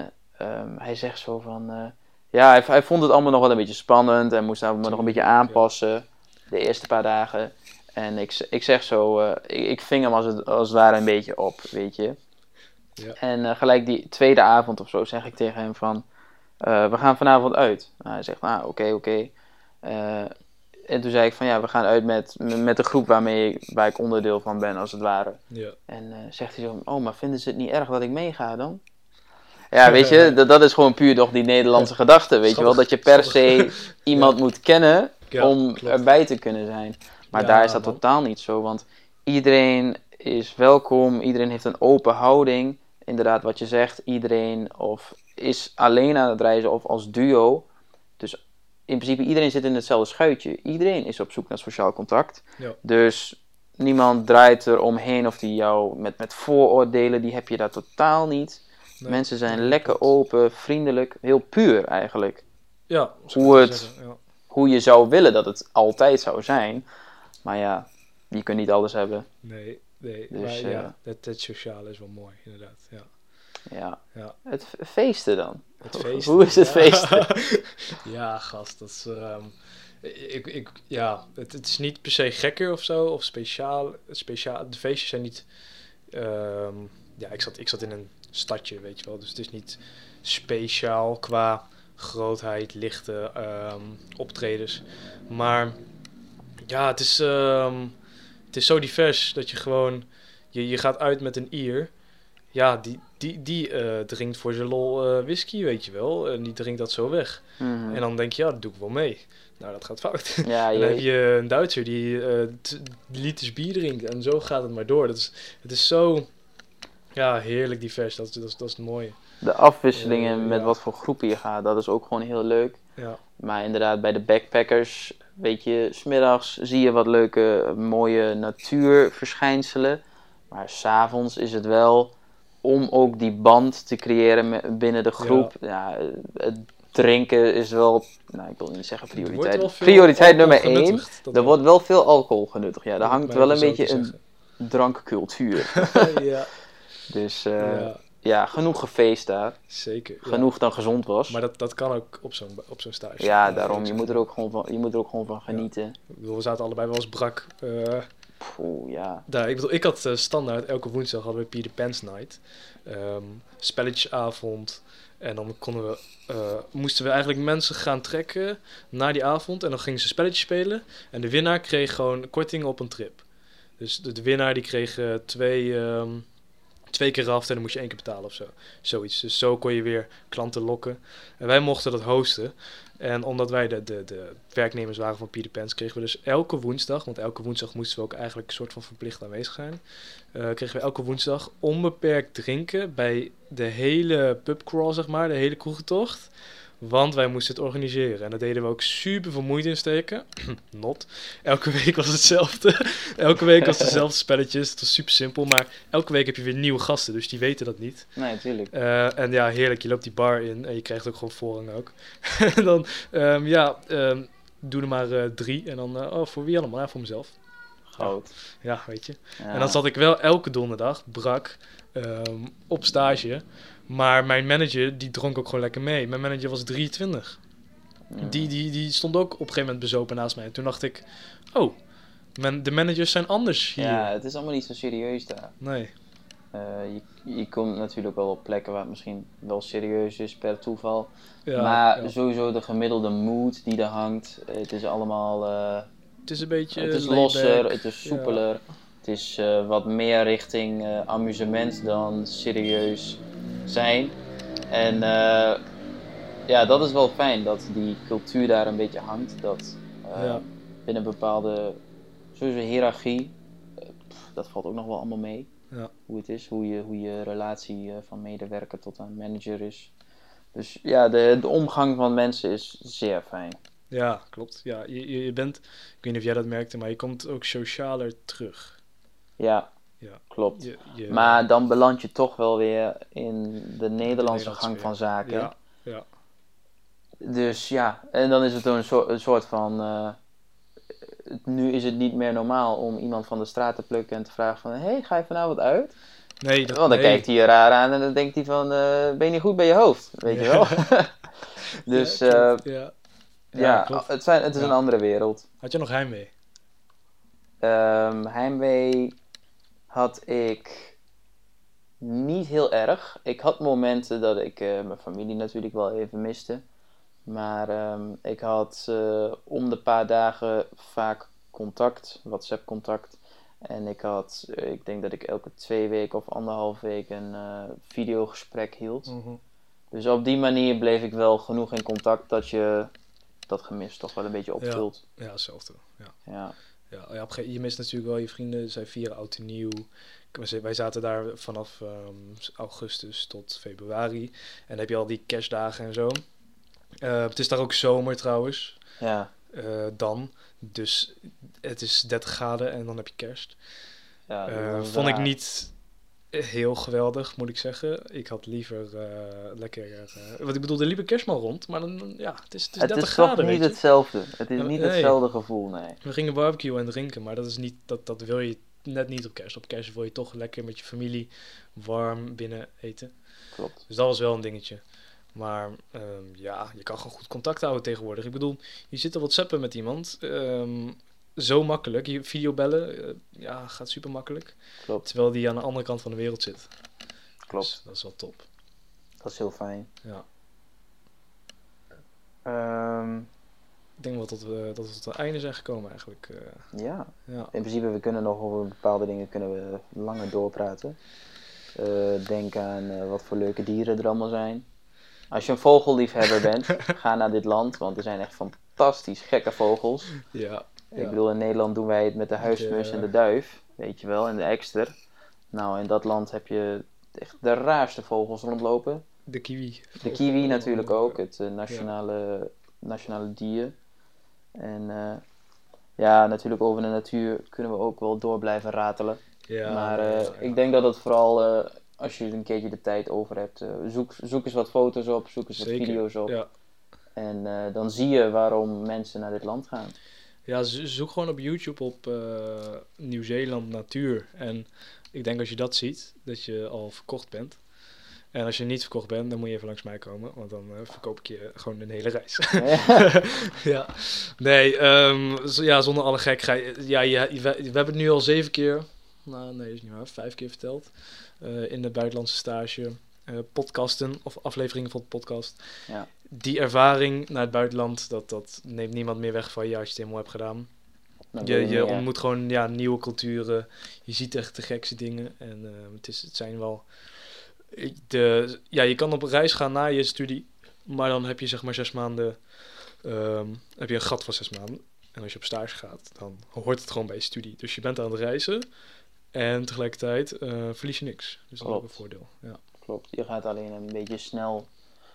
ehm, hij zegt zo van... eh, ja, hij, hij vond het allemaal nog wel een beetje spannend en moest daar me nog een beetje aanpassen. De eerste paar dagen. En ik, ik zeg zo, eh, ik, ik ving hem als het, als het ware een beetje op, weet je. Ja. En eh, gelijk die tweede avond of zo zeg ik tegen hem van, eh, we gaan vanavond uit. Nou, hij zegt, ah, oké, oké. Eh, en toen zei ik van, ja, we gaan uit met, met de groep waarmee ik, waar ik onderdeel van ben, als het ware. Ja. En zegt hij zo, oh, maar vinden ze het niet erg dat ik meega dan? Ja, weet je, dat, dat is gewoon puur toch die Nederlandse gedachte, weet je wel. Dat je per se iemand moet kennen om klopt. erbij te kunnen zijn. Maar daar is dat man. totaal niet zo, want iedereen is welkom, iedereen heeft een open houding. Inderdaad, wat je zegt, iedereen of is alleen aan het reizen of als duo. Dus in principe iedereen zit in hetzelfde schuitje. Iedereen is op zoek naar sociaal contact. Ja. Dus niemand draait er omheen of die jou met, met vooroordelen, die heb je daar totaal niet. Nee, Mensen zijn lekker open, vriendelijk, heel puur eigenlijk. Ja, Hoe het- zeggen, ja. Hoe je zou willen dat het altijd zou zijn. Maar ja, je kunt niet alles hebben. Nee, nee. Dus, maar eh, ja, het, het sociale is wel mooi, inderdaad. Ja. Ja. Ja. Het feesten dan. Het Hoe- feesten. Hoe is het ja. feesten? ja, gast, dat is... ehm, ik, ik, ja, het, het is niet per se gekker of zo, of speciaal. speciaal de feestjes zijn niet... ehm, ja, ik zat, ik zat in een stadje, weet je wel. Dus het is niet speciaal qua grootheid, lichte ehm, optredens. Maar ja, het is, is zo divers dat je gewoon... Je, je gaat uit met een Ier. Ja, die, die, die eh, drinkt voor zijn lol eh, whisky, weet je wel. En die drinkt dat zo weg. Mhm. En dan denk je, ja, dat doe ik wel mee. Nou, dat gaat fout. Ja, dan heb je, een Duitser die t- liters bier drinkt. En zo gaat het maar door. Dat is, het is zo ja, heerlijk divers. Dat is, dat is, dat is het mooie. de afwisselingen met ja. wat voor groepen je gaat, dat is ook gewoon heel leuk. Ja, Maar inderdaad, bij de backpackers, weet je, smiddags zie je wat leuke, mooie natuurverschijnselen. Maar s'avonds is het wel om ook die band te creëren binnen de groep. Ja. het drinken is wel, nou ik wil niet zeggen prioriteit. Prioriteit nummer één. Er wel. wordt wel veel alcohol genuttigd. Ja, daar hangt wel een beetje een drankcultuur. ja, Dus eh, ja. Ja, genoeg gefeest daar. zeker. ja. Genoeg dan gezond was. Maar dat, dat kan ook op zo'n op zo'n stage. ja, daarom. Je moet, er ook gewoon van, je moet er ook gewoon van genieten. Ik bedoel, we zaten allebei wel eens brak. Poeh, ja. daar, ik bedoel, ik had eh, standaard elke woensdag hadden we Peter Pan's Night. Ehm spelletjesavond. En dan konden we, eh, moesten we eigenlijk mensen gaan trekken naar die avond. En dan gingen ze spelletjes spelen. En de winnaar kreeg gewoon korting op een trip. Dus de, de winnaar die kreeg twee, ehm, twee keer af en dan moest je één keer betalen of zo. Zoiets. Dus zo kon je weer klanten lokken. En wij mochten dat hosten. En omdat wij de, de, de werknemers waren van Peter Pan's, kregen we dus elke woensdag, want elke woensdag moesten we ook eigenlijk een soort van verplicht aanwezig zijn, eh, kregen we elke woensdag onbeperkt drinken bij de hele pubcrawl, zeg maar, de hele kroegentocht. Want wij moesten het organiseren. En dat deden we ook super veel moeite in steken. Not. Elke week was hetzelfde. elke week was hetzelfde spelletjes. Het was super simpel. Maar elke week heb je weer nieuwe gasten. Dus die weten dat niet. Nee, natuurlijk. Eh, en ja, heerlijk. Je loopt die bar in en je krijgt ook gewoon voorrang ook. en dan, ehm, ja, ehm, doe er maar eh, drie. En dan, eh, oh, voor wie allemaal? Ja, voor mezelf. Goud. Ja, weet je. Ja. En dan zat ik wel elke donderdag, brak, ehm, op stage. Maar mijn manager, die dronk ook gewoon lekker mee. Mijn manager was 23. Ja. Die, die, die stond ook op een gegeven moment bezopen naast mij. En toen dacht ik, oh, men, de managers zijn anders hier. Ja, het is allemaal niet zo serieus daar. Nee, Eh, je, je komt natuurlijk wel op plekken waar het misschien wel serieus is per toeval. ja, maar ja. sowieso de gemiddelde mood die er hangt. Het is allemaal... eh, het is een beetje het is losser, het is soepeler. Het is eh, wat meer richting eh, amusement dan serieus zijn. En eh, ja, dat is wel fijn dat die cultuur daar een beetje hangt. Dat Ja. binnen bepaalde, sowieso hiërarchie, pff, dat valt ook nog wel allemaal mee. Ja. Hoe het is, hoe je, hoe je relatie van medewerker tot aan manager is. Dus ja, de, de omgang van mensen is zeer fijn. Ja, klopt. Ja, je je bent, ik weet niet of jij dat merkte, maar je komt ook socialer terug. Ja, Ja. klopt. Je, je, Maar dan beland je toch wel weer in de Nederlandse Nederlandse gang weer. van zaken. ja, ja, Dus ja, en dan is het een soort, een soort van. eh, nu is het niet meer normaal om iemand van de straat te plukken en te vragen van... Hé, hey, ga je vanavond uit? nee, dat, Want dan nee. kijkt hij je raar aan en dan denkt hij van... eh, ben je niet goed bij je hoofd? Weet je wel? dus ja, ja, ja. ja, het, zijn, het is een andere wereld. Had je nog heimwee? Ehm heimwee had ik niet heel erg. Ik had momenten dat ik eh, mijn familie natuurlijk wel even miste. Maar ehm, ik had eh, om de paar dagen vaak contact, WhatsApp contact. En ik had, eh, ik denk dat ik elke twee weken of anderhalf week een videogesprek hield. Dus op die manier bleef ik wel genoeg in contact dat je dat gemis toch wel een beetje opvult. Ja, hetzelfde. Ja. Ja. Ja, ja, op je mist natuurlijk wel je vrienden. Zij vieren oud en nieuw. Wij zaten daar vanaf ehm, augustus tot februari. En dan heb je al die kerstdagen en zo. Eh, het is daar ook zomer trouwens. Ja. eh, dan. Dus het is 30 graden en dan heb je kerst. ja Eh, vond ik niet heel geweldig, moet ik zeggen. Ik had liever eh, lekker... eh wat ik bedoel, er liep een kerstman rond. Maar dan, ja, het is, het is Het 30 is graden, niet hetzelfde. Het is niet nee. hetzelfde gevoel, nee. We gingen barbecuen en drinken, maar dat, is niet, dat, dat wil je net niet op kerst. Op kerst wil je toch lekker met je familie warm binnen eten. Klopt. Dus dat was wel een dingetje. Maar ehm, ja, je kan gewoon goed contact houden tegenwoordig. Ik bedoel, je zit te whatsappen met iemand. ehm, zo makkelijk. Je videobellen, eh, ja, gaat super makkelijk. Klopt. Terwijl die aan de andere kant van de wereld zit. Klopt. Dus dat is wel top. Dat is heel fijn. Ja. Ehm, Ik denk wel dat we, dat we tot het einde zijn gekomen eigenlijk. eh. ja, ja. in principe we kunnen nog over bepaalde dingen kunnen we langer doorpraten. Eh, denk aan wat voor leuke dieren er allemaal zijn. Als je een vogelliefhebber bent, ga naar dit land, want er zijn echt fantastisch gekke vogels. Ja. Ik bedoel, in Nederland doen wij het met de huismus en de duif, weet je wel, en de ekster. Nou, in dat land heb je echt de raarste vogels rondlopen. De kiwi. De kiwi natuurlijk ook, het eh, nationale, nationale dier. En eh, ja, natuurlijk over de natuur kunnen we ook wel door blijven ratelen. Ja, maar eh, ja. ik denk dat het vooral als je een keertje de tijd over hebt, zoek, zoek eens wat foto's op, zoek eens wat video's op. Ja. En dan zie je waarom mensen naar dit land gaan. Ja, zo- zoek gewoon op YouTube op eh, Nieuw-Zeeland natuur. En ik denk als je dat ziet, dat je al verkocht bent. En als je niet verkocht bent, dan moet je even langs mij komen. Want dan eh, verkoop ik je gewoon een hele reis. ja. Nee, ehm, ja, zonder alle gekheid. Ja, je, je- we, we hebben het nu al zeven keer, nou nee, is niet waar, vijf keer verteld. eh, in de buitenlandse stage. Eh, podcasten of afleveringen van de podcast. Ja. Die ervaring naar het buitenland, dat, dat neemt niemand meer weg van je als je het helemaal hebt gedaan. Je, je ontmoet gewoon ja, nieuwe culturen. Je ziet echt de gekste dingen. En eh, het, is, het zijn wel. De, ja, je kan op reis gaan na je studie. Maar dan heb je zeg maar zes maanden. ehm, heb je een gat van zes maanden. En als je op stage gaat, dan hoort het gewoon bij je studie. Dus je bent aan het reizen. En tegelijkertijd eh, verlies je niks. Dus dat is ook een voordeel. Ja. Klopt, je gaat alleen een beetje snel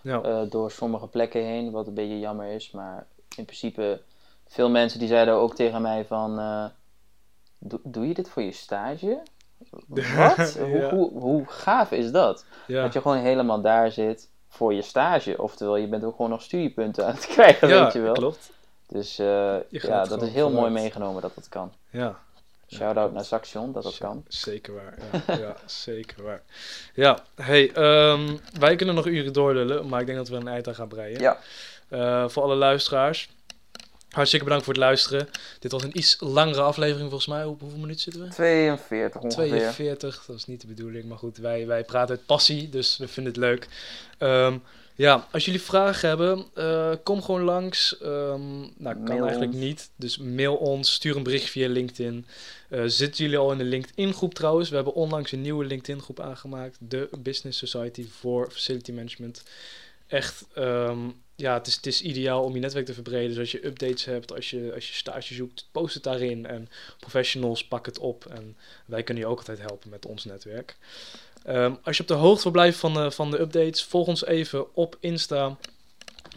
Ja. eh, door sommige plekken heen, wat een beetje jammer is. Maar in principe, veel mensen die zeiden ook tegen mij van, eh, doe, doe je dit voor je stage? Wat? hoe, Ja. hoe, hoe gaaf is dat? ja. Dat je gewoon helemaal daar zit voor je stage. Oftewel, je bent ook gewoon nog studiepunten aan het krijgen, ja, weet je wel. klopt. Dus eh, Je ja, dat is heel mooi meegenomen dat dat kan. Ja. Shout-out naar Saxion dat dat kan. Zeker waar. Ja, ja zeker waar. Ja, hey, ehm, wij kunnen nog uren doorlullen, maar ik denk dat we een eind aan gaan breien. Ja. Eh, voor alle luisteraars, hartstikke bedankt voor het luisteren. Dit was een iets langere aflevering volgens mij. Hoe, hoeveel minuten zitten we? 42 ongeveer. 42, dat is niet de bedoeling, maar goed, wij, wij praten uit passie, dus we vinden het leuk. Ehm, ja, als jullie vragen hebben, eh, kom gewoon langs. Ehm nou, kan Mail eigenlijk ons. niet, dus mail ons, stuur een bericht via LinkedIn. Eh, zitten jullie al in de LinkedIn-groep trouwens? We hebben onlangs een nieuwe LinkedIn-groep aangemaakt, de Business Society for Facility Management. Echt, ehm, ja, het is, het is ideaal om je netwerk te verbreden. Dus als je updates hebt, als je, als je stage zoekt, post het daarin. En professionals pak het op. En wij kunnen je ook altijd helpen met ons netwerk. Ehm, als je op de hoogte wil blijven van de, van de updates, volg ons even op Insta.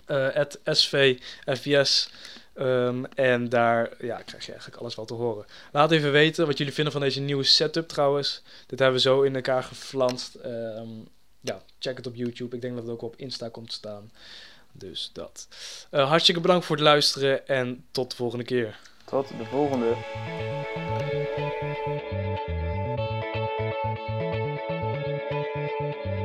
eh SVFVS. Ehm, en daar ja, krijg je eigenlijk alles wat te horen. Laat even weten wat jullie vinden van deze nieuwe setup trouwens. Dit hebben we zo in elkaar geflanst. Ehm, ja, check het op YouTube. Ik denk dat het ook op Insta komt te staan. Dus dat. Eh, hartstikke bedankt voor het luisteren en tot de volgende keer. Tot de volgende. Música